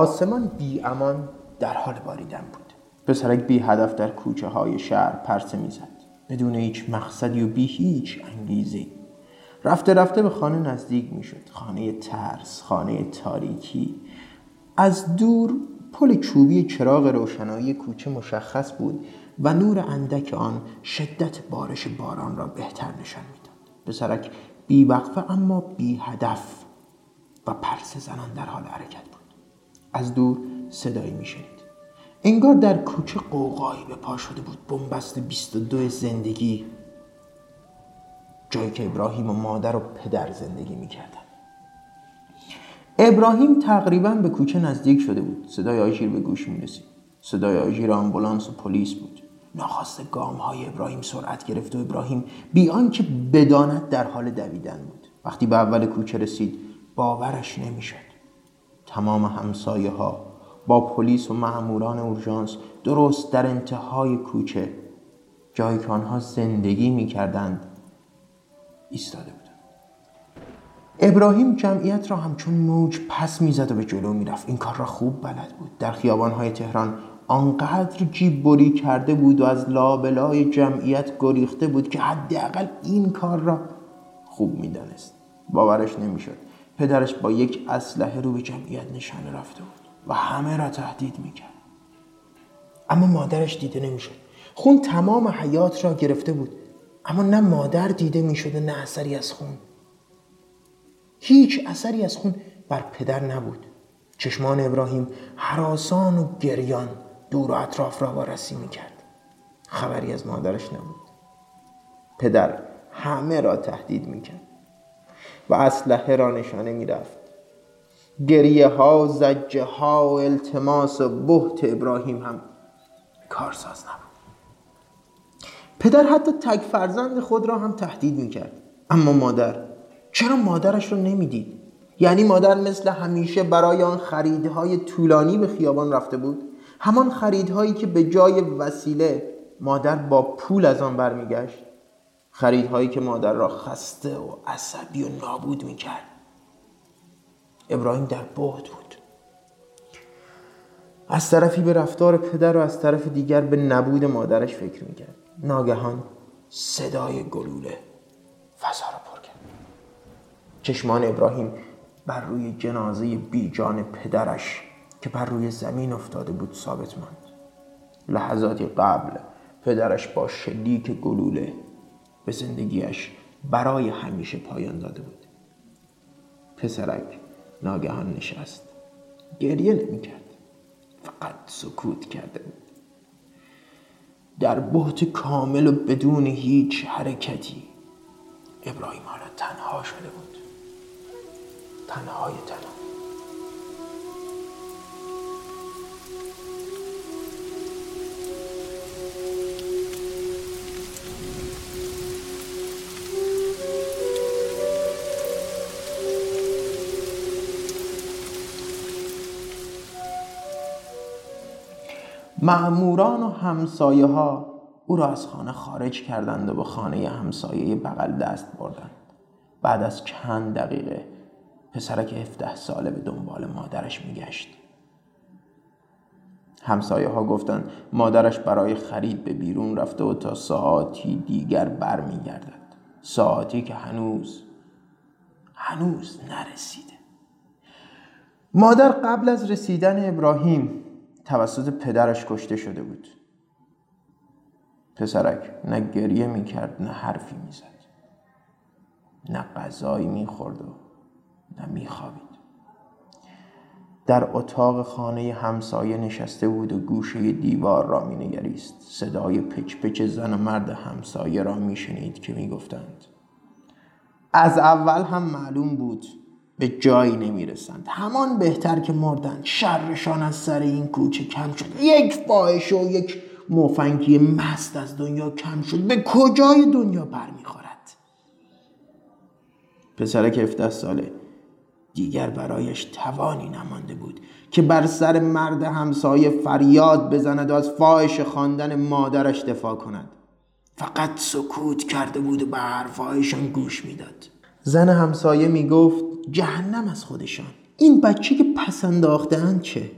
آسمان بی امان در حال باریدن بود. پسرک بی هدف در کوچه های شهر پرسه می‌زد بدون هیچ مقصدی و بی هیچ انگیزه رفته رفته به خانه نزدیک می‌شد خانه ترس خانه تاریکی. از دور پل چوبی چراغ روشنایی کوچه مشخص بود و نور اندک آن شدت بارش باران را بهتر نشان می‌داد پسرک بی وقفه اما بی هدف و پرسه زنان در حال حرکت بود. از دور صدایی میشنید. انگار در کوچه قوقایی به پا شده بود بنبست 22 زندگی. جایی که ابراهیم و مادر و پدر زندگی می‌کردن. ابراهیم تقریبا به کوچه نزدیک شده بود. صدای آژیر به گوش می‌رسید. صدای آژیر آمبولانس و پلیس بود. ناخواسته گام های ابراهیم سرعت گرفت و ابراهیم بی آنکه بداند در حال دویدن بود. وقتی به اول کوچه رسید باورش نمی‌شد. تمام همسایه ها با پلیس و ماموران اورژانس درست در انتهای کوچه جایی که آنها زندگی می‌کردند ایستاده بودند. ابراهیم جمعیت را همچون موج پس می‌زد و به جلو می‌رفت. این کار را خوب بلد بود. در خیابانهای تهران آنقدر جیب بری کرده بود و از لابلای جمعیت گریخته بود که حداقل این کار را خوب می‌دانست. باورش نمی‌شد. پدرش با یک اسلحه رو به جمعیت نشانه رفته بود و همه را تهدید می‌کرد. اما مادرش دیده نمی‌شد. خون تمام حیات را گرفته بود. اما نه مادر دیده می‌شد و نه اثری از خون. هیچ اثری از خون بر پدر نبود. چشمان ابراهیم حراسان و گریان دور و اطراف را وارسی می‌کرد. خبری از مادرش نبود. پدر همه را تهدید می‌کرد. و اسلحه را نشانه می‌رفت. گریه ها زجه ها و التماس و بهت ابراهیم هم کارساز نبود. پدر حتی تک فرزند خود را هم تهدید می‌کرد. اما مادر چرا مادرش را نمی‌دید؟ یعنی مادر مثل همیشه برای آن خریدهای طولانی به خیابان رفته بود؟ همان خریدهایی که به جای وسیله مادر با پول از آن برمیگشت؟ خریدهایی که مادر را خسته و عصبی و نابود می‌کرد. ابراهیم در بهت بود. از طرفی به رفتار پدر و از طرف دیگر به نبود مادرش فکر می‌کرد. ناگهان صدای گلوله فضا را پر کرد. چشمان ابراهیم بر روی جنازه بیجان پدرش که بر روی زمین افتاده بود ثابت ماند. لحظاتی قبل پدرش با شلیک گلوله به زندگیش برای همیشه پایان داده بود. پسرک ناگهان نشست. گریه نمی‌کرد. فقط سکوت کرده بود. در بحت کامل و بدون هیچ حرکتی ابراهیم حالا تنها شده بود. تنهای تنها. معموران و همسایه ها او را از خانه خارج کردند و به خانه همسایه بغل دست بردند. بعد از چند دقیقه پسرک 17 ساله به دنبال مادرش میگشت. همسایه ها گفتند مادرش برای خرید به بیرون رفته و تا ساعتی دیگر برمیگردد. ساعتی که هنوز هنوز نرسیده. مادر قبل از رسیدن ابراهیم توسط پدرش کشته شده بود. پسرک نه گریه می‌کرد نه حرفی می‌زد. نه غذایی می‌خورد و نه میخوابید. در اتاق خانه همسایه نشسته بود و گوشه دیوار را مینگریست. صدای پچ پچ زن و مرد همسایه را میشنید که می‌گفتند از اول هم معلوم بود به جایی نمی‌رسند. همان بهتر که مردند شرشان از سر این کوچه کم شد یک فاحشه و یک مفنگی مست از دنیا کم شد. به کجای دنیا برمیخورد پسرک 17 ساله. دیگر برایش توانی نمانده بود که بر سر مرد همسایه فریاد بزند و از فاحش خواندن مادرش دفاع کند. فقط سکوت کرده بود و به حرفهایشان گوش می‌داد. زن همسایه می‌گفت جهنم از خودشان. این بچه که پس انداختن چه؟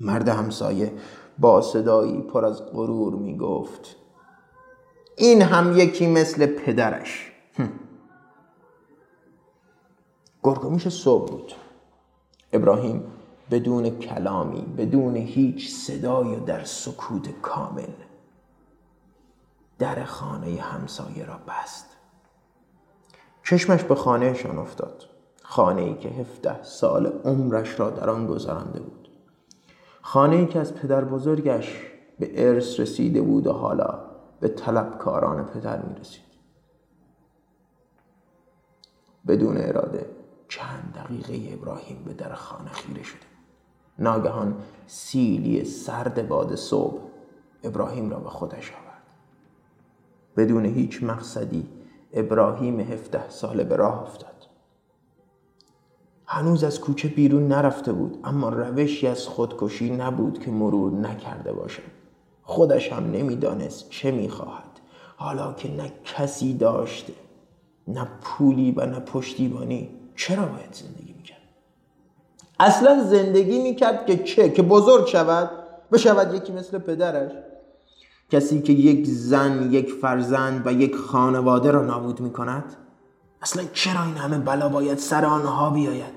مرد همسایه با صدایی پر از غرور می گفت این هم یکی مثل پدرش. گرگومیش صبح بود. ابراهیم بدون کلامی بدون هیچ صدایی در سکوت کامل در خانه همسایه را بست. چشمش به خانهشان افتاد. خانه ای که هفته سال عمرش را در آن گذرانده بود. خانه ای که از پدر بزرگش به ارث رسیده بود و حالا به طلبکاران پدر می رسید بدون اراده چند دقیقه ابراهیم به در خانه خیره شده. ناگهان سیلی سرد باد صبح ابراهیم را به خودش آورد. بدون هیچ مقصدی ابراهیم هفته ساله به راه افتاد. هنوز از کوچه بیرون نرفته بود اما روشی از خودکشی نبود که مرور نکرده باشد. خودش هم نمی‌دانست چه می‌خواهد. حالا که نه کسی داشته نه پولی و نه پشتیبانی چرا باید زندگی می‌کرد؟ اصلا زندگی می‌کرد که چه؟ که بزرگ شود؟ بشود یکی مثل پدرش؟ کسی که یک زن یک فرزند و یک خانواده را نابود می‌کند؟ اصلا چرا این همه بلا باید سر آنها بیاید؟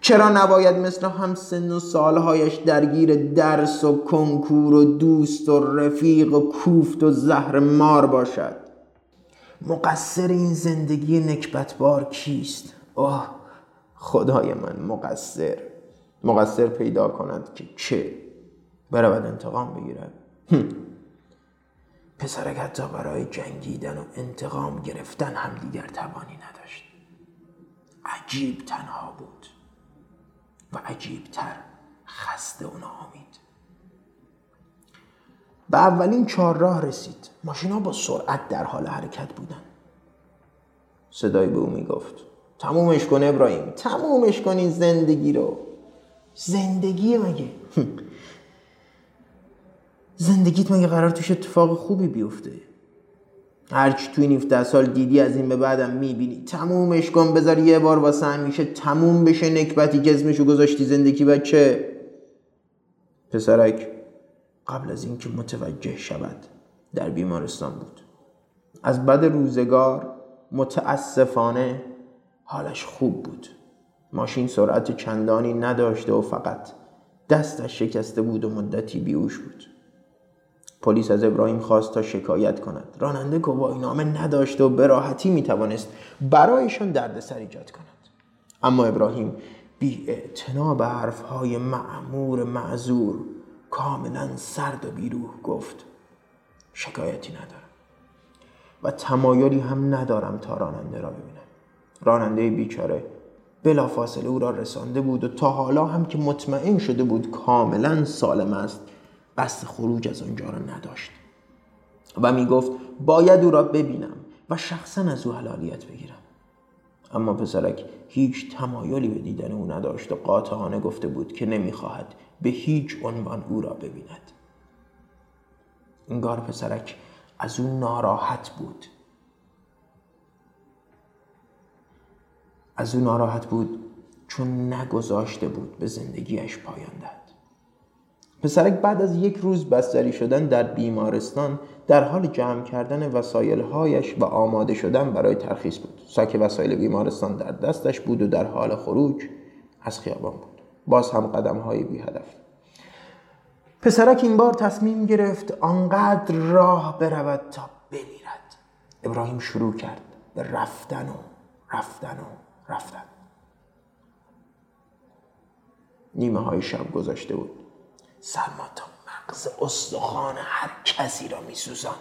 چرا نباید مثل هم سن و سالهایش درگیر درس و کنکور و دوست و رفیق و کوفت و زهر مار باشد؟ مقصر این زندگی نکبتبار کیست؟ اوه خدای من مقصر. مقصر پیدا کند که چه؟ برود انتقام بگیرد. پسرک حتی برای جنگیدن و انتقام گرفتن هم دیگر توانی نداشت. عجیب تنها بود و عجیبتر خسته و ناامید. به اولین چهارراه رسید. ماشینا با سرعت در حال حرکت بودن. صدای به او می‌گفت تمومش کن ابراهیم تمومش کن این زندگی رو. زندگی مگه؟ زندگیت مگه قرار توش اتفاق خوبی بیفته؟ هرچی توی این 17 سال دیدی از این به بعدم می‌بینی. تمومش کن بذار یه بار واسه همیشه تموم بشه نکبتی اسمشو گذاشتی زندگی بچه. پسرک قبل از اینکه متوجه شود در بیمارستان بود. از بد روزگار متاسفانه حالش خوب بود. ماشین سرعت چندانی نداشته و فقط دستش شکسته بود و مدتی بیوش بود. پلیس از ابراهیم خواست تا شکایت کند. راننده گواهی نامه نداشته و به راحتی می‌توانست برایشان دردسر ایجاد کند. اما ابراهیم بی به حرفهای معمور معذور کاملا سرد و بیروح گفت شکایتی ندارم و تمایلی هم ندارم تا راننده را ببینم. راننده بیچاره بلافاصله او را رسانده بود و تا حالا هم که مطمئن شده بود کاملا سالم است قصد خروج از آنجا را نداشت. و می گفت باید او را ببینم و شخصا از او حلالیت بگیرم. اما پسرک هیچ تمایلی به دیدن او نداشت و قاطعانه گفته بود که نمی‌خواهد به هیچ عنوان او را ببیند. انگار پسرک از او ناراحت بود. از او ناراحت بود چون نگذاشته بود به زندگیش پایان دهد پسرک بعد از یک روز بستری شدن در بیمارستان در حال جمع کردن وسایلهایش و آماده شدن برای ترخیص بود. ساک وسایل بیمارستان در دستش بود و در حال خروج از خیابان بود. باز هم قدم های بی هدف پسرک این بار تصمیم گرفت آنقدر راه برود تا بمیرد. ابراهیم شروع کرد به رفتن و رفتن و رفتن. نیمه های شب گذاشته بود. سرما تا مغز استخوان هر کسی را میسوزاند.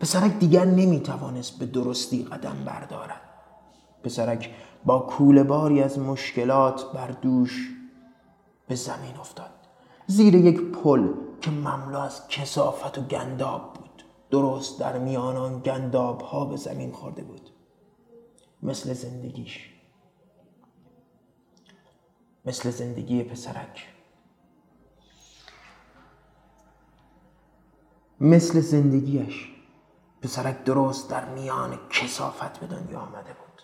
پسرک دیگر نمی‌توانست به درستی قدم بردارد. پسرک با کوله باری از مشکلات بر دوش به زمین افتاد. زیر یک پل که مملو از کسافت و گنداب بود. درست در میان آن گنداب ها به زمین خورده بود. مثل زندگیش. مثل زندگی پسرک. مثل زندگیش. پسرک درست در میان کسافت به دنیا آمده بود.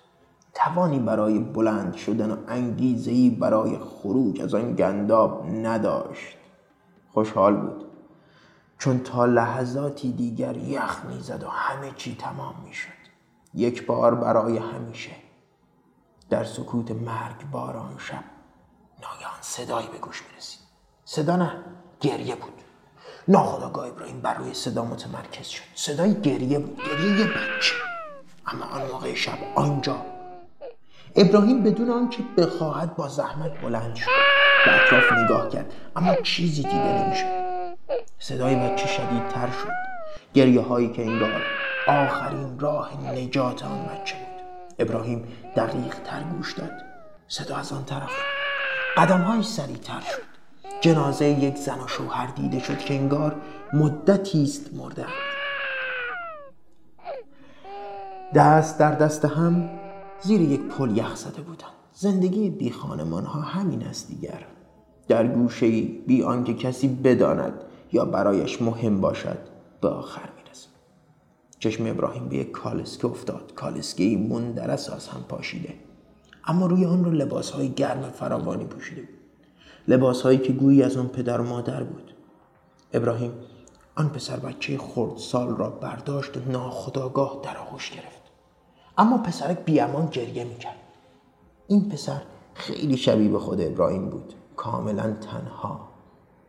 توانی برای بلند شدن و انگیزهای برای خروج از آن گنداب نداشت. خوشحال بود. چون تا لحظاتی دیگر یخ می‌زد و همه چی تمام می‌شد. یک بار برای همیشه. در سکوت مرگ باران شب ناگهان صدایی به گوش می‌رسید. صدا نه گریه بود. ناخداگاه ابراهیم بر روی صدا متمرکز شد. صدای گریه بود. گریه بچه. اما آن موقع شب آنجا. ابراهیم بدون آنکه بخواهد با زحمت بلند شد. به اطراف نگاه کرد. اما چیزی دیده نمی‌شد. صدای بچه شدیدتر شد. گریه هایی که انگار آخرین راه نجات آن بچه بود. ابراهیم دقیق تر گوش داد. صدا از آن طرف. قدم های سریعتر شد. جنازه یک زن و شوهر دیده شد که انگار مدتی است مرده دست در دست هم زیر یک پل یخ زده بودند. زندگی بی خانمان ها همین است دیگر. در گوشه بی آنکه کسی بداند یا برایش مهم باشد به آخر می‌رسد چشم ابراهیم به یک کالسکه افتاد. کالسکه مندرس از هم پاشیده. اما روی آن رو لباس های گرم فراوانی پوشیده بود. لباس هایی که گویی از آن پدر و مادر بود. ابراهیم آن پسر بچه سال را برداشت و ناخداگاه در آغوش گرفت. اما پسرک بیامان گریه می‌کرد. این پسر خیلی شبیه به خود ابراهیم بود. کاملا تنها.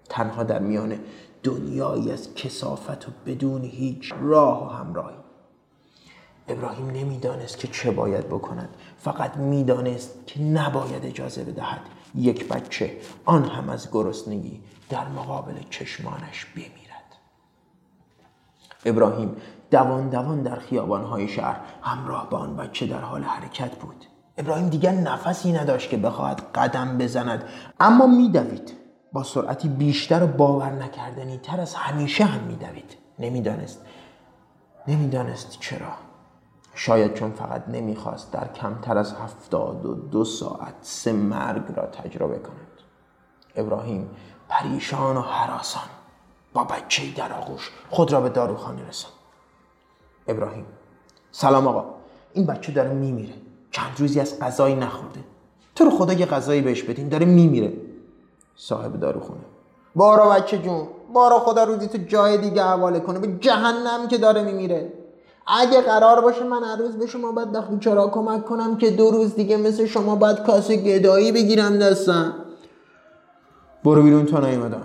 تنها در میان دنیایی از کسافت و بدون هیچ راه و همراهی. ابراهیم نمی‌دانست که چه باید بکند. فقط می‌دانست که نباید اجازه بدهد. یک بچه آن هم از گرسنگی در مقابل چشمانش بمیرد. ابراهیم دوان دوان در خیابانهای شهر همراه با آن بچه در حال حرکت بود. ابراهیم دیگر نفسی نداشت که بخواهد قدم بزند. اما میدوید. با سرعتی بیشتر و باور نکردنی تر از همیشه هم میدوید. نمی‌دانست. نمی‌دانست چرا. شاید چون فقط نمی‌خواست در کمتر از هفتاد و دو ساعت سه مرگ را تجربه کند. ابراهیم پریشان و حراسان با بچه در آغوش خود را به داروخانه رساند. ابراهیم سلام آقا. این بچه داره میمیره. چند روزی از غذایی نخورده. تو رو خدا یه غذایی بهش بدین داره میمیره. صاحب داروخونه بارا بچه جون. بارا خدا روزی تو جای دیگه حواله کنه. به جهنم که داره میمیره. اگه قرار باشه من هر روز به شما باید دخل چرا کمک کنم که دو روز دیگه مثل شما باید کاسه گدایی بگیرم دستم؟ برو بیرون تا نیومدم.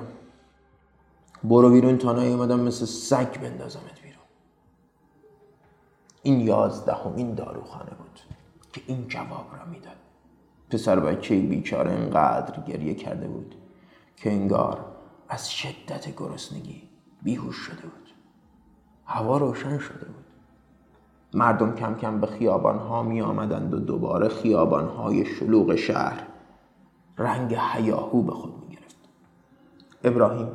برو بیرون تا نیومدم مثل سگ بندازمت بیرون. این یازدهمین داروخانه بود که این جواب را می‌داد. پسر بچه بیچاره انقدر گریه کرده بود که انگار از شدت گرسنگی بیهوش شده بود. هوا روشن شده بود. مردم کم کم به خیابان ها می آمدند و دوباره خیابان های شلوغ شهر رنگ حیاهو به خود می گرفت ابراهیم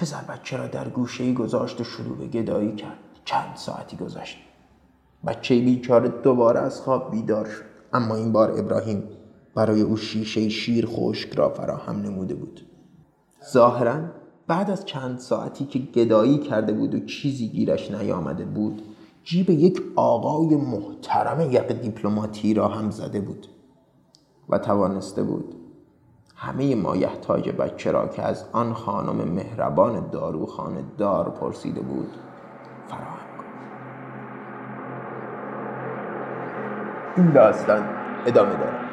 پسر بچه را در گوشه گذاشت و شروع به گدایی کرد. چند ساعتی گذشت. بچه بیچاره دوباره از خواب بیدار شد. اما این بار ابراهیم برای او شیشه شیر خشک را فراهم نموده بود. ظاهرا بعد از چند ساعتی که گدایی کرده بود و چیزی گیرش نیامده بود جیب یک آقای محترم یک دیپلماتی را هم زده بود و توانسته بود همه مایحتاج بچه را که از آن خانم مهربان داروخانه دار پرسیده بود فراهم کند. این داستان ادامه دارد.